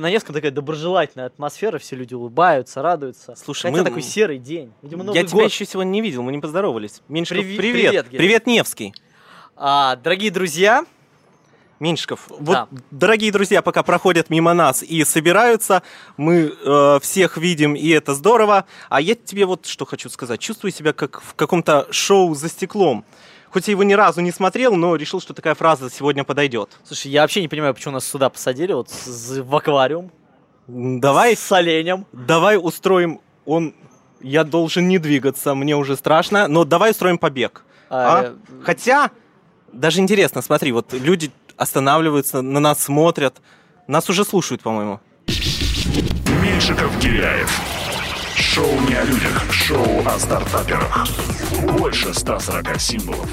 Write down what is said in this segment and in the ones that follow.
На Невском такая доброжелательная атмосфера, все люди улыбаются, радуются. Слушай, мы- такой серый день. Видимо, Новый Я тебя год. еще сегодня не видел, мы не поздоровались. Меньшиков, Привет, привет. привет, Привет. Невский. А, дорогие друзья, Меньшиков, Да. вот, дорогие друзья, пока проходят мимо нас и собираются, мы э, всех видим, и это здорово. А я тебе вот что хочу сказать. Чувствую себя как в каком-то шоу за стеклом. Хоть я его ни разу не смотрел, но решил, что такая фраза сегодня подойдет. слушай, я вообще не понимаю, почему нас сюда посадили, вот с- в аквариум. Давай, С оленем. давай устроим... Он... Я должен не двигаться, мне уже страшно, но давай устроим побег. А, А? Хотя, даже интересно, смотри, вот люди останавливаются, на нас смотрят. Нас уже слушают, по-моему. Меньшиков Киряев. Шоу не о людях, шоу о стартаперах. Больше 140 символов.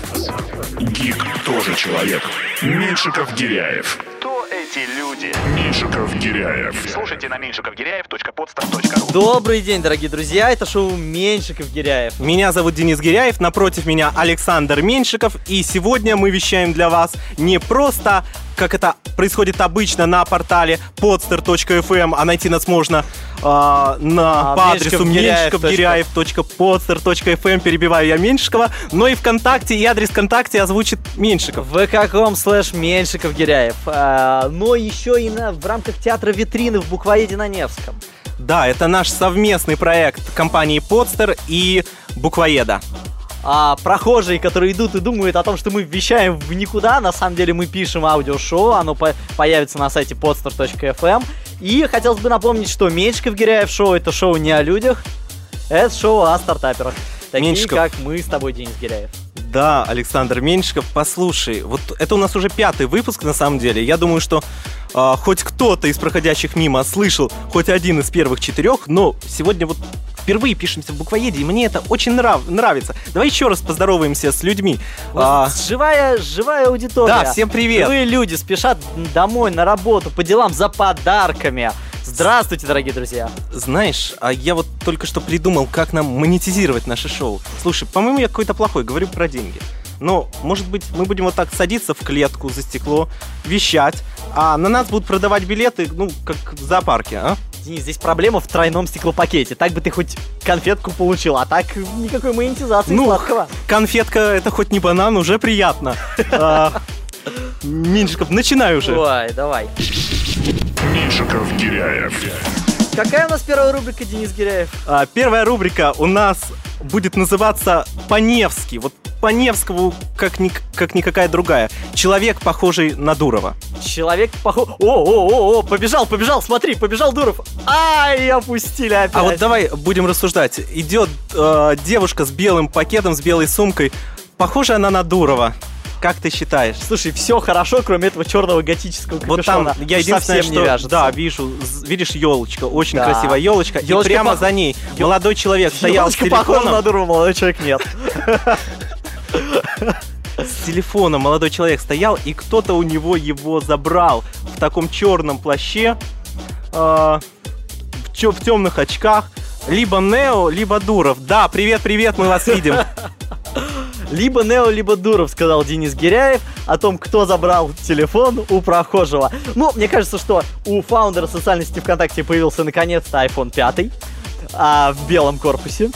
Гик тоже человек. Меньшиков Гиряев. Кто эти люди? Меньшиков Гиряев. Слушайте на меньшиковгиряев.подстар.ру Добрый день, дорогие друзья, это шоу Меньшиков Гиряев. Меня зовут Денис Гиряев, напротив меня Александр Меньшиков, и сегодня мы вещаем для вас не просто, как это происходит обычно на портале podster.fm, а найти нас можно а, на, А, по адресу меньшиковгиряев. меньшиковгиряев.podster.fm, перебиваю я Меньшикова, но и ВКонтакте, и адрес ВКонтакте озвучит Меньшиков. vk.com слэш Меньшиков Гиряев. А, но еще и на, в рамках театра витрины в буквоеде на Невском. Да, это наш совместный проект компании Podster и Буквоеда. А прохожие, которые идут и думают о том, что мы вещаем в никуда, на самом деле мы пишем аудиошоу, оно по- появится на сайте podster.fm. И хотелось бы напомнить, что Меньшиков Гиряев шоу это шоу не о людях, это шоу о стартаперах. Такие, Меньшиков. как мы с тобой, Денис Гиряев. Да, Александр Меньшиков, послушай, вот это у нас уже пятый выпуск на самом деле. Я думаю, что а, хоть кто-то из проходящих мимо слышал хоть один из первых четырех, но сегодня вот впервые пишемся в буквоеде, и мне это очень нрав- нравится. Давай еще раз поздороваемся с людьми. Вот А, живая, живая аудитория. да, всем привет. Живые люди спешат домой на работу по делам за подарками. Здравствуйте, дорогие друзья. знаешь, а я вот только что придумал, как нам монетизировать наше шоу. Слушай, по-моему, я какой-то плохой, говорю про деньги. Но, может быть, мы будем вот так садиться в клетку за стекло, вещать, а на нас будут продавать билеты, ну, как в зоопарке, а? Денис, здесь проблема в тройном стеклопакете. Так бы ты хоть конфетку получил, а так никакой монетизации Ну, сладкого. Конфетка это хоть не банан, уже приятно. А, Меньшиков, начинай уже. Ой, давай. Меньшиков Гиряев. Какая у нас первая рубрика, Денис Гиряев? А, Первая рубрика у нас будет называться по-невски. Вот по-невскому, как, ни, как никакая другая. Человек, похожий на Дурова. Человек похож... О, о, о, о, побежал, побежал, смотри, побежал Дуров. Ай, опустили опять. А вот давай будем рассуждать. Идет э, девушка с белым пакетом, с белой сумкой. Похожа она на Дурова. Как ты считаешь? Слушай, все хорошо, кроме этого черного готического Вот там капюшона. я единственное, что не вяжется. да, вижу, видишь елочка, очень Да. красивая елочка, и Ёлочка прямо пох- за ней молодой человек стоял с Ёлочка похожа телефоном, на Дурова, молодой человек нет. с телефоном молодой человек стоял, и кто-то у него его забрал в таком черном плаще, э, в, в темных очках, либо Нео, либо Дуров. Да, привет, привет, мы вас видим. Либо Нео, либо Дуров, сказал Денис Гиряев о том, кто забрал телефон у прохожего. Ну, мне кажется, что у фаундера социальной сети ВКонтакте появился наконец-то iPhone 5 а, в белом корпусе.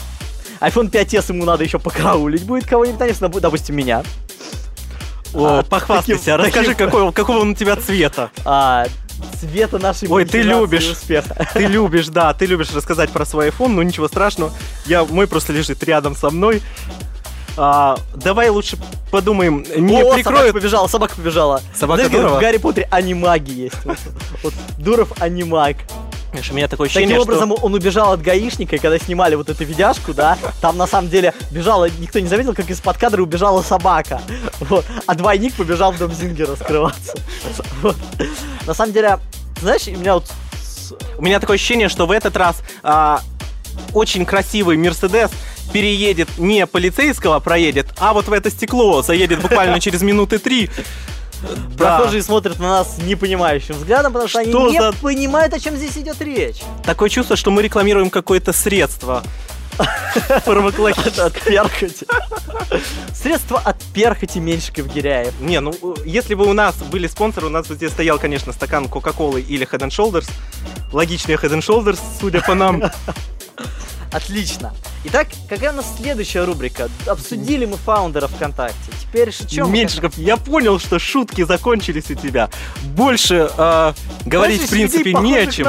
iPhone 5s ему надо еще покараулить будет кого-нибудь, конечно, ну, допустим, меня. О, А, похвастайся, таким- расскажи, таким- какого, какого он у тебя цвета. А, цвета нашей Ой, ты любишь. успеха. Ты любишь, да, ты любишь рассказать про свой iPhone, но ничего страшного. Я, мой просто лежит рядом со мной. А, давай лучше подумаем, не О, собака прикроют... побежала, собака побежала. Собака Знаешь, Дурова? в Гарри Поттере анимаги есть. Вот, вот Дуров анимаг. Знаешь, у меня такое ощущение, Таким что- образом, он убежал от гаишника, и когда снимали вот эту видяшку, да, там на самом деле бежала, никто не заметил, как из-под кадра убежала собака. Вот. А двойник побежал в дом Зингера скрываться. Вот. На самом деле, знаешь, у меня вот У меня такое ощущение, что в этот раз а, очень красивый Мерседес переедет не полицейского проедет, а вот в это стекло заедет буквально через минуты три. Да. прохожие смотрят на нас непонимающим взглядом, потому что, Что они не за- понимают, о чем здесь идет речь. Такое чувство, что мы рекламируем какое-то средство. Фармакологическое. От перхоти. Средство от перхоти Меньшиков Гиряев. Не, ну, э, если бы у нас были спонсоры, у нас бы здесь стоял, конечно, стакан Кока-Колы или Head and Shoulders. Логичнее Head and Shoulders, судя по нам. Отлично. Итак, какая у нас следующая рубрика? Обсудили мы фаундера ВКонтакте. Теперь о чем? Меньшиков, я понял, что шутки закончились у тебя. Больше э, говорить, в принципе, не о чем.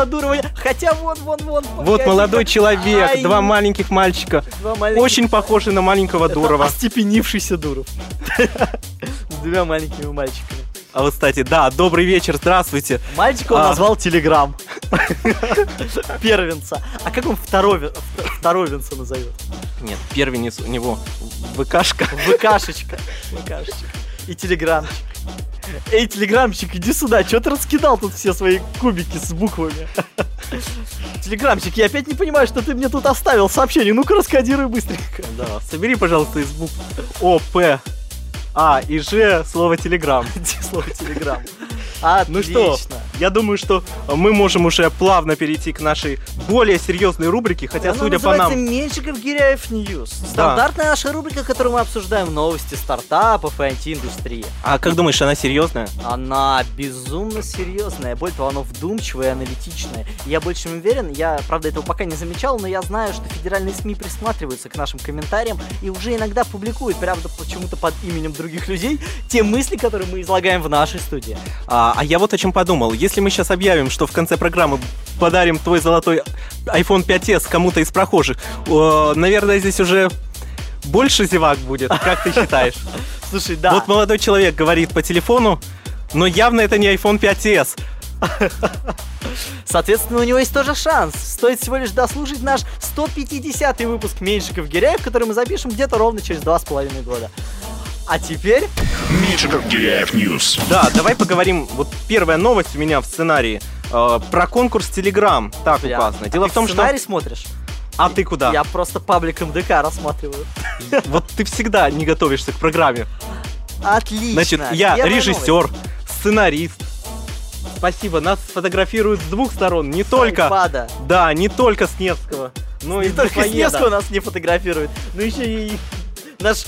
Хотя вон, вон, вон. Вот молодой погоди. человек, Ай, два маленьких мальчика. два маленьких- Очень похожи на маленького Это Дурова. Остепенившийся Дуров. С двумя маленькими мальчиками. А вот, кстати, да, добрый вечер, здравствуйте. Мальчика он А. назвал Телеграм. Первенца. А как он второй, второвенца назовет? Нет, первенец у него ВКшка. ВКшечка. ВКшечка. И телеграмчик. Эй, телеграмчик, иди сюда, что ты раскидал тут все свои кубики с буквами? Телеграмчик, я опять не понимаю, что ты мне тут оставил сообщение. Ну-ка, раскодируй быстренько. Да, собери, пожалуйста, из букв О, П, А и Ж слово Телеграм. Слово телеграм? Ну Отлично. что, я думаю, что мы можем уже плавно перейти к нашей более серьезной рубрике, хотя, Она судя по нам... Меньшиков Гиряев News. Стандартная наша рубрика, в которой мы обсуждаем новости стартапов и IT-индустрии. А как думаешь, она серьезная? Она безумно серьезная, более того, она вдумчивая и аналитичная. Я больше чем уверен, я, правда, этого пока не замечал, но я знаю, что федеральные СМИ присматриваются к нашим комментариям и уже иногда публикуют, правда, почему-то под именем других людей, те мысли, которые мы излагаем в нашей студии. А, а я вот о чем подумал. Если мы сейчас объявим, что в конце программы подарим твой золотой iPhone 5s кому-то из прохожих, о, наверное, здесь уже больше зевак будет. Как ты считаешь? Слушай, да. Вот молодой человек говорит по телефону, но явно это не iPhone 5s. Соответственно, у него есть тоже шанс. Стоит всего лишь дослушать наш 150 выпуск Меньшиков Гиряев, который мы запишем где-то ровно через два с половиной года. А теперь Меньшиков Гиряев News. Да, давай поговорим. Вот первая новость у меня в сценарии э, про конкурс Telegram. Так Бля, указано. а Дело ты в том, что... сценарий смотришь? А ты куда? Я просто паблик МДК рассматриваю. Вот ты всегда не готовишься к программе. Отлично. Значит, я Первая режиссер, сценарист. Спасибо, нас фотографируют с двух сторон. Не только... Айпада. Да, не только с Невского, но и Не с только Буквоеда. Снежку нас не фотографирует, но еще и наш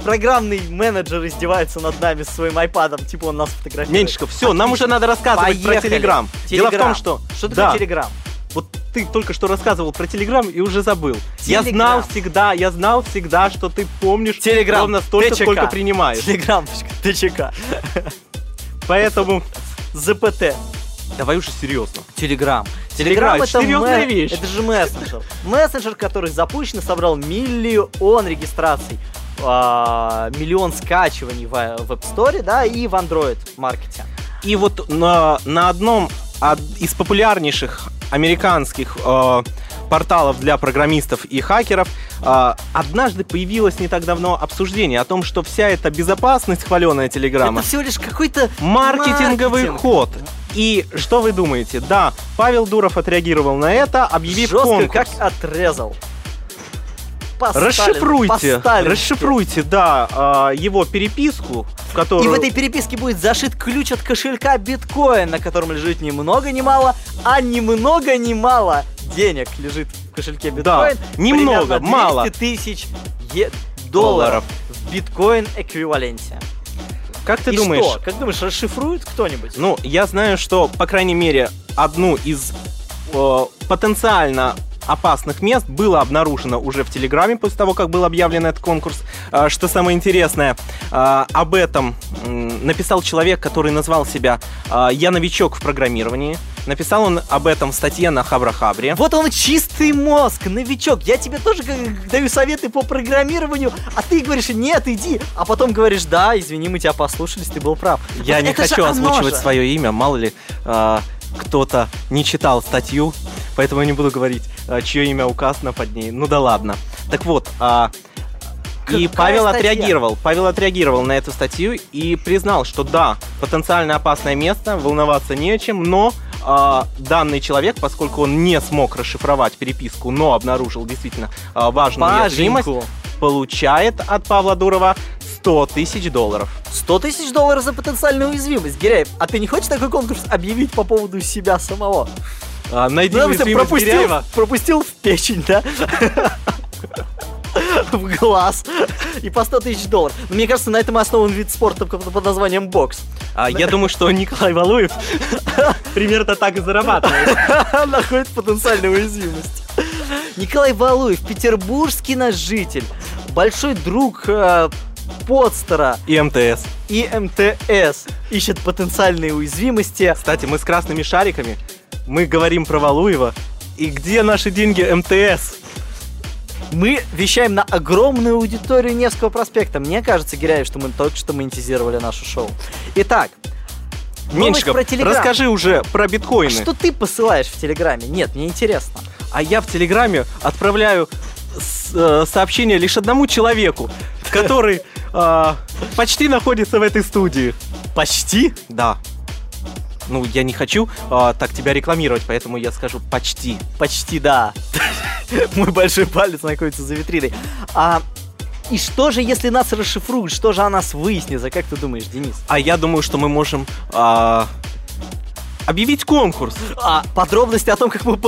программный менеджер издевается над нами со своим айпадом, типа он нас фотографирует. Меньшиков, все, нам уже надо рассказывать про Поехали. Телеграм. Дело в том, что... Что такое да, Телеграм? Вот ты только что рассказывал про Телеграм и уже забыл. Я Телеграм. знал всегда, я знал всегда, что ты помнишь Телеграм. ровно столько, ТЧК. сколько принимаешь. Телеграмчик, ТЧК, Поэтому ЗПТ. давай уже серьезно. Телеграм. Телеграм, Телеграм это, серьезная мэ- вещь. это же мессенджер. Мессенджер, который запущен и собрал миллион регистраций, а, миллион скачиваний в, э, в App Store, да, и в Android маркете. И вот на, на одном од- из популярнейших американских э, порталов для программистов и хакеров э, однажды появилось не так давно обсуждение о том, что вся эта безопасность хваленая Телеграма Это всего лишь какой-то маркетинговый маркетинг. ход. И что вы думаете? Да, Павел Дуров отреагировал на это, объявив Жестко конкурс. как отрезал. По Расшифруйте, расшифруйте, да, а, его переписку, в которую... И в этой переписке будет зашит ключ от кошелька биткоин, на котором лежит ни много ни мало, а ни много ни мало денег лежит в кошельке биткоин. немного, Примерно мало. 200 тысяч е- долларов Долларов. в биткоин эквиваленте. Как ты И думаешь? что? Как думаешь, расшифрует кто-нибудь? Ну, я знаю, что, по крайней мере, одну из э, потенциально опасных мест было обнаружено уже в Телеграме после того, как был объявлен этот конкурс. Э, Что самое интересное, э, об этом написал человек, который назвал себя э, «Я новичок в программировании». Написал он об этом в статье на Хабрахабре. Вот он чистый мозг, новичок. Я тебе тоже даю советы по программированию, а ты говоришь, нет, иди. А потом говоришь, да, извини, мы тебя послушались, ты был прав. Я Вот не хочу озвучивать же. свое имя, мало ли кто-то не читал статью, поэтому я не буду говорить, э, чье имя указано под ней. Ну да ладно. Так вот, а, и Какая Павел статья? отреагировал. Павел отреагировал на эту статью и признал, что да, потенциально опасное место, волноваться не о чем, но а, данный человек, поскольку он не смог расшифровать переписку, но обнаружил действительно а, важную Паженьку. получает от Павла Дурова 100 тысяч долларов. 100 тысяч долларов за потенциальную уязвимость. Гиряев, а ты не хочешь такой конкурс объявить по поводу себя самого? А, найди Ну, пропустил, пропустил в печень, да? в глаз и по 100 тысяч долларов. Но мне кажется, на этом основан вид спорта под под названием бокс. А я думаю, что Николай Валуев примерно так и зарабатывает. находит потенциальную уязвимость. Николай Валуев, петербургский наш житель, большой друг э, Подстера И МТС. и МТС, ищет потенциальные уязвимости. Кстати, мы с красными шариками, мы говорим про Валуева. И где наши деньги МТС? Мы вещаем на огромную аудиторию Невского проспекта. Мне кажется, Гиряев, что мы только что монетизировали наше шоу. Итак, Меньшиков, про Телеграм. расскажи уже про биткоины. Что ты посылаешь в Телеграме? Нет, мне интересно. А я в Телеграме отправляю с- э, сообщение лишь одному человеку, который э, почти находится в этой студии. Почти? Да. Ну, я не хочу э, так тебя рекламировать, поэтому я скажу почти. Почти да. Мой большой палец находится за витриной. А и что же, если нас расшифруют? Что же о нас выяснится? Как ты думаешь, Денис? А я думаю, что мы можем а, объявить конкурс. А подробности о том, как мы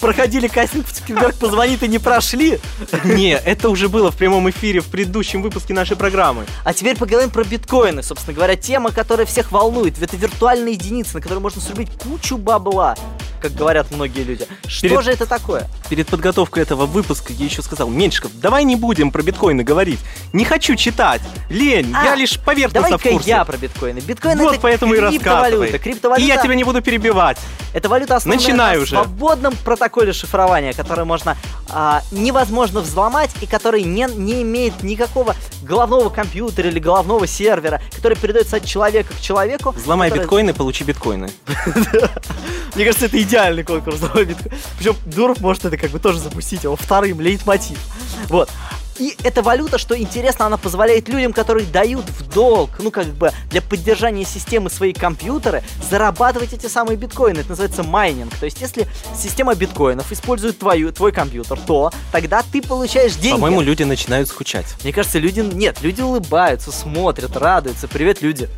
проходили кастинг в Цукерберг позвонит и не прошли? Не, это уже было в прямом эфире в предыдущем выпуске нашей программы. А теперь поговорим про биткоины. Собственно говоря, тема, которая всех волнует. Это виртуальная единица, на которой можно срубить кучу бабла, как говорят многие люди. Что Перед- же это такое? Перед подготовкой этого выпуска я еще сказал, Меньшиков, давай не будем про биткоины говорить. Не хочу читать. Лень, А, я лишь поверхностно в курсе. я про биткоины. Биткоин вот это поэтому и криптовалюта. Криптовалюта И я тебя не буду перебивать. Это валюта, основанная Начинай на уже. свободном протоколе шифрования, который можно а, невозможно взломать и который не, не имеет никакого головного компьютера или головного сервера, который передается от человека к человеку. Взломай который- биткоины, получи биткоины. Мне кажется, это идеальный конкурс. Причем Дуров может это как бы тоже запустить его вторым, лейтмотив. Вот. И эта валюта, что интересно, она позволяет людям, которые дают в долг, ну как бы для поддержания системы свои компьютеры, зарабатывать эти самые биткоины. Это называется майнинг. То есть, если система биткоинов использует твою, твой компьютер, то тогда ты получаешь деньги. По-моему, люди начинают скучать. Мне кажется, люди... Нет, люди улыбаются, смотрят, радуются. Привет, люди.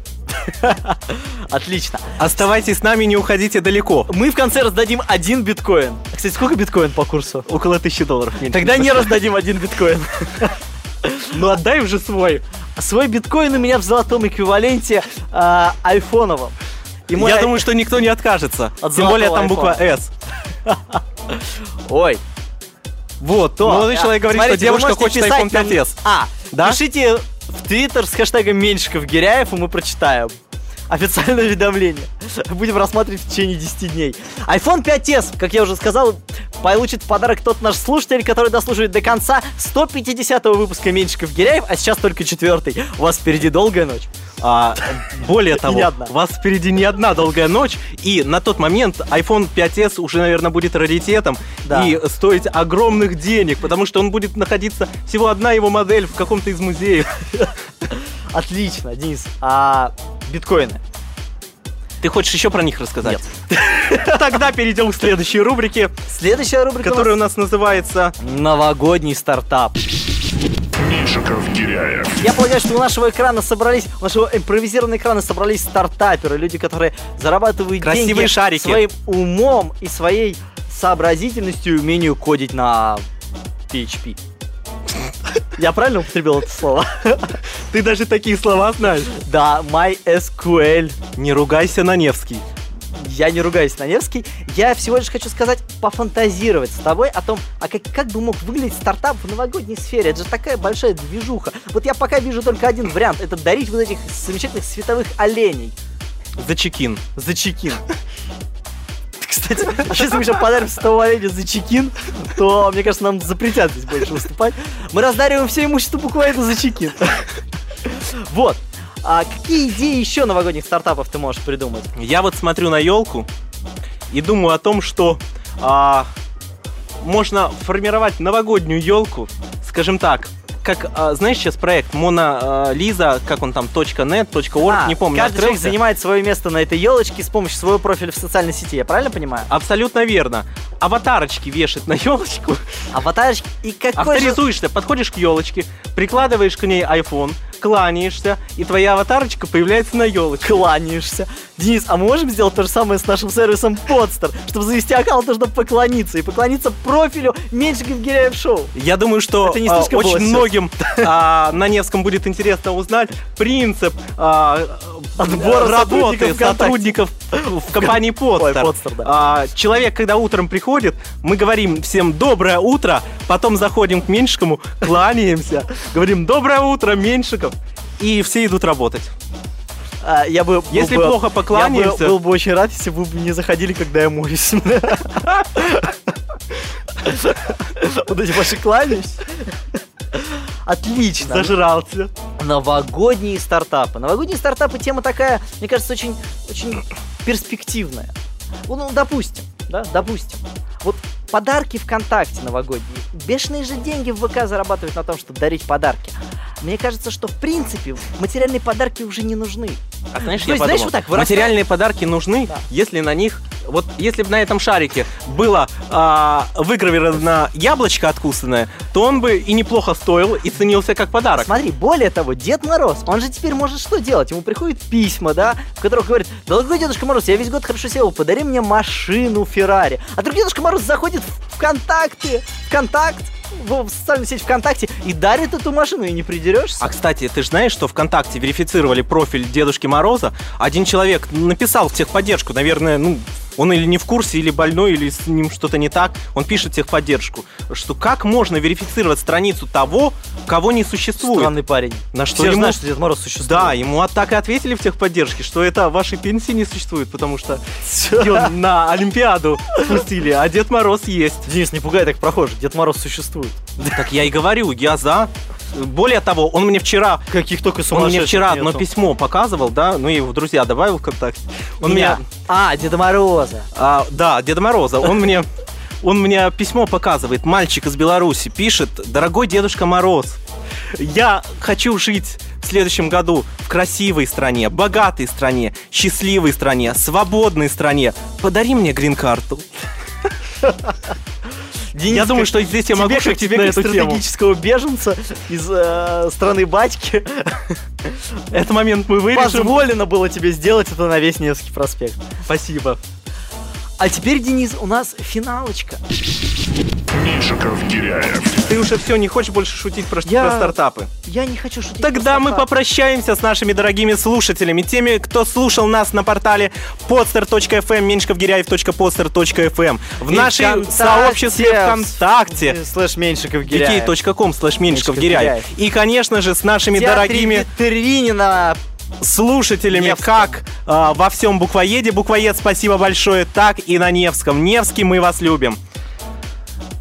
Отлично. Оставайтесь с нами, не уходите далеко. Мы в конце раздадим один биткоин. Кстати, сколько биткоин по курсу? Около тысячи долларов. Тогда не раздадим один биткоин. Ну отдай уже свой. Свой биткоин у меня в золотом эквиваленте а, айфоновом. И мой Я ай- думаю, что никто не откажется. От Тем более там буква. S. Ой, Вот, то. молодой а, человек говорит, что девушка хочет iPhone нам- 5s. А, Да? пишите в Твиттер с хэштегом Меньшиков Гиряев, и мы прочитаем. Официальное уведомление. Будем рассматривать в течение 10 дней. iPhone 5s, как я уже сказал, получит в подарок тот наш слушатель, который дослушает до конца 150 выпуска Меньшиков Гиряев, а сейчас только четвертый. У вас впереди долгая ночь. А, более того, у вас впереди не одна долгая ночь, и на тот момент iPhone 5s уже, наверное, будет раритетом Да. и стоить огромных денег, потому что он будет находиться всего одна его модель в каком-то из музеев. Отлично, Денис. А биткоины? Ты хочешь еще про них рассказать? Тогда перейдем к следующей рубрике, Следующая рубрика которая у нас называется новогодний стартап. Меньшиков Гиряев. Я полагаю, что у нашего экрана собрались, у нашего импровизированного экрана собрались стартаперы, люди, которые зарабатывают Красивые деньги шарики. своим умом и своей сообразительностью и умению кодить на PHP. Я правильно употребил это слово? Ты даже такие слова знаешь. Да, MySQL. Не ругайся на Невский. Я не ругаюсь на Невский. Я всего лишь хочу сказать, пофантазировать с тобой о том, а как, как бы мог выглядеть стартап в новогодней сфере. Это же такая большая движуха. Вот я пока вижу только один вариант. Это дарить вот этих замечательных световых оленей За чекин. за чекин. Кстати, а если мы еще подарим светового оленя за чекин, то, мне кажется, нам запретят здесь больше выступать. Мы раздариваем все имущество буквально за чекин. Вот. А какие идеи еще новогодних стартапов ты можешь придумать? Я вот смотрю на елку и думаю о том, что а, можно формировать новогоднюю елку, скажем так, как, а, знаешь, сейчас проект Мона Лиза, как он там, .net, .org, А, не помню, Каждый человек занимает свое место на этой елочке с помощью своего профиля в социальной сети, я правильно понимаю? Абсолютно верно. Аватарочки вешать на елочку, Аватарочки. И какой же... авторизуешься, подходишь к елочке, прикладываешь к ней iPhone, кланяешься, и твоя аватарочка появляется на елочке. Кланяешься. Денис, а мы можем сделать то же самое с нашим сервисом Podster? Чтобы завести аккаунт, нужно поклониться. И поклониться профилю Меньшиков Гиряев Шоу. Я думаю, что Это не а, очень всё. многим а, на Невском будет интересно узнать принцип а, Отбора работы сотрудников в компании Ой. Podster, да. А, человек, когда утром приходит, мы говорим всем доброе утро, потом заходим к Меньшикому, кланяемся, говорим доброе утро, Меньшиков, и все идут работать. А, я бы, был Если бы- плохо Я покланяемся- бы, был бы очень рад, если бы вы не заходили, когда я моюсь. Вот эти ваши кланяюсь. Отлично. Зажрался. Новогодние стартапы. Новогодние стартапы тема такая, мне кажется, очень, очень перспективная. Ну, допустим, да, допустим. Вот подарки ВКонтакте новогодние. Бешеные же деньги в ВК зарабатывают на том, чтобы дарить подарки. Мне кажется, что в принципе материальные подарки уже не нужны. А знаешь, То я есть, знаешь, подумал, вот так, вырастает- материальные подарки нужны, Да. если на них, вот если бы на этом шарике было а, выгравировано яблочко откусанное, то он бы и неплохо стоил и ценился как подарок. Смотри, более того, Дед Мороз, он же теперь может что делать? Ему приходят письма, да, в которых говорит, дорогой Дедушка Мороз, я весь год хорошо сел, подари мне машину Феррари. А другой Дедушка Мороз заходит в ВКонтакте, ВКонтакт, в социальную сеть ВКонтакте и дарит эту машину, и не придерешься. А кстати, ты же знаешь, что ВКонтакте верифицировали профиль Дедушки Мороза? Один человек написал в техподдержку, наверное, ну, он или не в курсе, или больной, или с ним что-то не так. Он пишет техподдержку, что как можно верифицировать страницу того, кого не существует. Странный парень. На что Все ему- знают, что Дед Мороз существует. Да, ему от- так и ответили в техподдержке, что это вашей пенсии не существует, потому что её на Олимпиаду пустили, а Дед Мороз есть. Денис, не пугай так прохожих, Дед Мороз существует. Так я и говорю, я за. Более того, он мне вчера Каких только Он мне вчера нету. одно письмо показывал, да, ну и его в друзья добавил ВКонтакте. Он Меня. мне, А, Деда Мороза. а, да, Деда Мороза, он мне, он мне письмо показывает, мальчик из Беларуси пишет, дорогой Дедушка Мороз, я хочу жить в следующем году в красивой стране, богатой стране, счастливой стране, свободной стране. Подари мне грин-карту. Денис, Я думаю, что здесь я могу тебе, как, шутить тебе на как эту тему. стратегического беженца из э, страны батьки Этот момент мы вырежем. позволено было тебе сделать это на весь Невский проспект. Спасибо. А теперь, Денис, у нас финалочка. Меньшиков Гиряев. Ты уже все, не хочешь больше шутить про, Я- про стартапы? Я не хочу шутить. Тогда про мы попрощаемся с нашими дорогими слушателями, теми, кто слушал нас на портале podster.fm, меньшиковгиряев.podster.fm, в ВКонтакте. сообществе ВКонтакте, Слэш Меньшиков Гиряев. wiki.com slash Меньшиков меньшиковгиряев. И, конечно же, с нашими дорогими Витринина. слушателями, Невском. как а, во всем буквоеде. Буквоед, спасибо большое, так и на Невском. Невский, мы вас любим.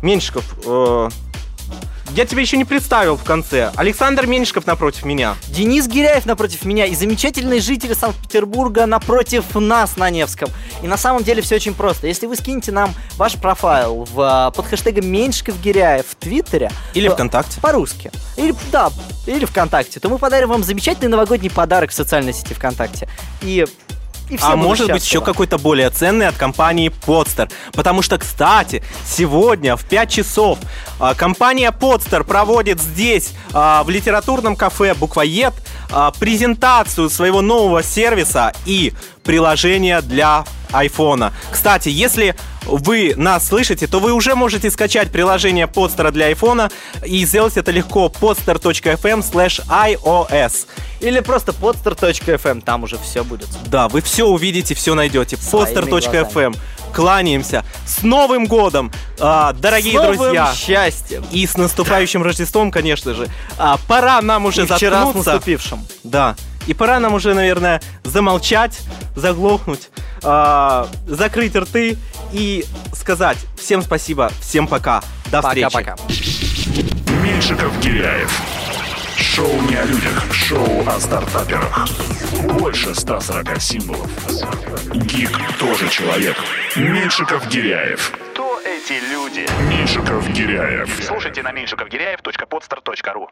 Меньшиков, э, я тебя еще не представил в конце. Александр Меньшиков напротив меня. Денис Гиряев напротив меня и замечательные жители Санкт-Петербурга напротив нас на Невском. И на самом деле все очень просто. Если вы скинете нам ваш профайл в, а, под хэштегом Меньшиков Гиряев в Твиттере, Или то- ВКонтакте. По-русски. Или, да, или ВКонтакте, то мы подарим вам замечательный новогодний подарок в социальной сети ВКонтакте. И, и все а может быть еще какой-то более ценный от компании Podster. Потому что, кстати, сегодня в 5 часов а, компания Podster проводит здесь, а, в литературном кафе Буквоед, а, презентацию своего нового сервиса и приложения для айфона. Кстати, если вы нас слышите, то вы уже можете скачать приложение Podster для айфона и сделать это легко podster.fm slash iOS. Или просто podster.fm, там уже все будет. Да, вы все увидите, все найдете. Своими Poster.fm. Кланяемся. С Новым годом, а, дорогие С новым друзья. счастьем! И с наступающим Рождеством, конечно же. А, пора нам уже И вчера с заткнуться. наступившим. Да. И пора нам уже, наверное, замолчать, заглохнуть, а, закрыть рты и сказать всем спасибо, всем пока. До встречи. Пока-пока. Меньшиков Гиряев. Шоу не о людях, шоу о стартаперах. Больше 140 символов. Гик тоже человек. Меньшиков Гиряев. Кто эти люди? Меньшиков Гиряев. Слушайте на меньшиковгиряев.подстер.ру